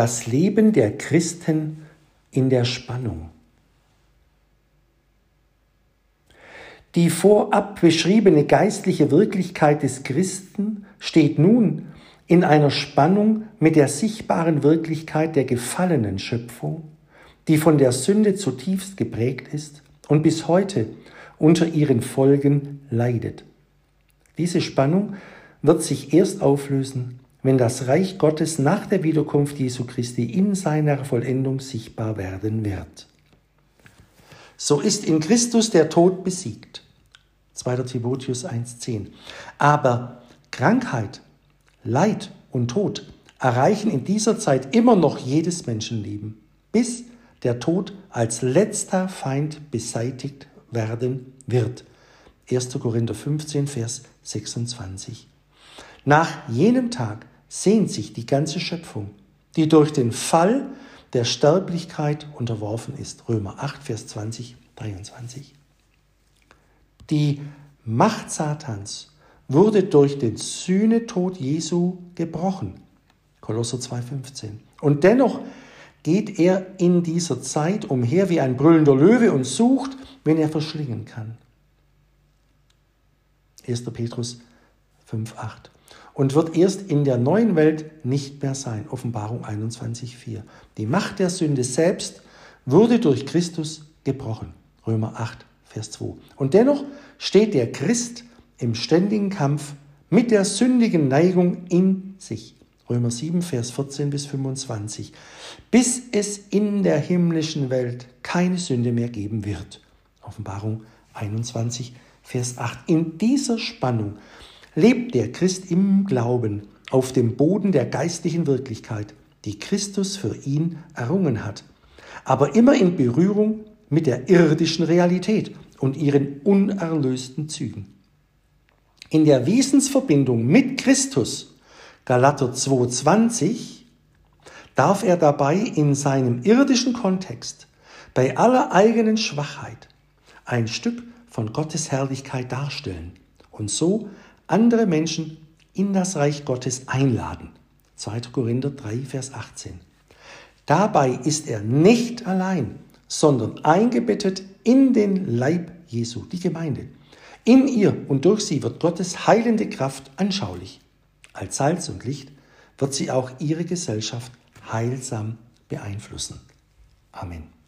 das Leben der Christen in der Spannung. Die vorab beschriebene geistliche Wirklichkeit des Christen steht nun in einer Spannung mit der sichtbaren Wirklichkeit der gefallenen Schöpfung, die von der Sünde zutiefst geprägt ist und bis heute unter ihren Folgen leidet. Diese Spannung wird sich erst auflösen, wenn das Reich Gottes nach der Wiederkunft Jesu Christi in seiner Vollendung sichtbar werden wird. So ist in Christus der Tod besiegt. 2. Timotheus 1.10. Aber Krankheit, Leid und Tod erreichen in dieser Zeit immer noch jedes Menschenleben, bis der Tod als letzter Feind beseitigt werden wird. 1. Korinther 15, Vers 26. Nach jenem Tag sehnt sich die ganze Schöpfung, die durch den Fall der Sterblichkeit unterworfen ist. Römer 8, Vers 20, 23. Die Macht Satans wurde durch den Sühnetod Jesu gebrochen. Kolosser 2,15. Und dennoch geht er in dieser Zeit umher wie ein brüllender Löwe und sucht, wen er verschlingen kann. 1. Petrus 5,8. Und wird erst in der neuen Welt nicht mehr sein. Offenbarung 21,4. Die Macht der Sünde selbst wurde durch Christus gebrochen. Römer 8, Vers 2. Und dennoch steht der Christ im ständigen Kampf mit der sündigen Neigung in sich. Römer 7, Vers 14 bis 25. Bis es in der himmlischen Welt keine Sünde mehr geben wird. Offenbarung 21, Vers 8. In dieser Spannung lebt der Christ im Glauben auf dem Boden der geistlichen Wirklichkeit, die Christus für ihn errungen hat, aber immer in Berührung mit der irdischen Realität und ihren unerlösten Zügen. In der Wesensverbindung mit Christus, Galater 2,20, darf er dabei in seinem irdischen Kontext bei aller eigenen Schwachheit ein Stück von Gottes Herrlichkeit darstellen und so andere Menschen in das Reich Gottes einladen. 2. Korinther 3, Vers 18. Dabei ist er nicht allein, sondern eingebettet in den Leib Jesu, die Gemeinde. In ihr und durch sie wird Gottes heilende Kraft anschaulich. Als Salz und Licht wird sie auch ihre Gesellschaft heilsam beeinflussen. Amen.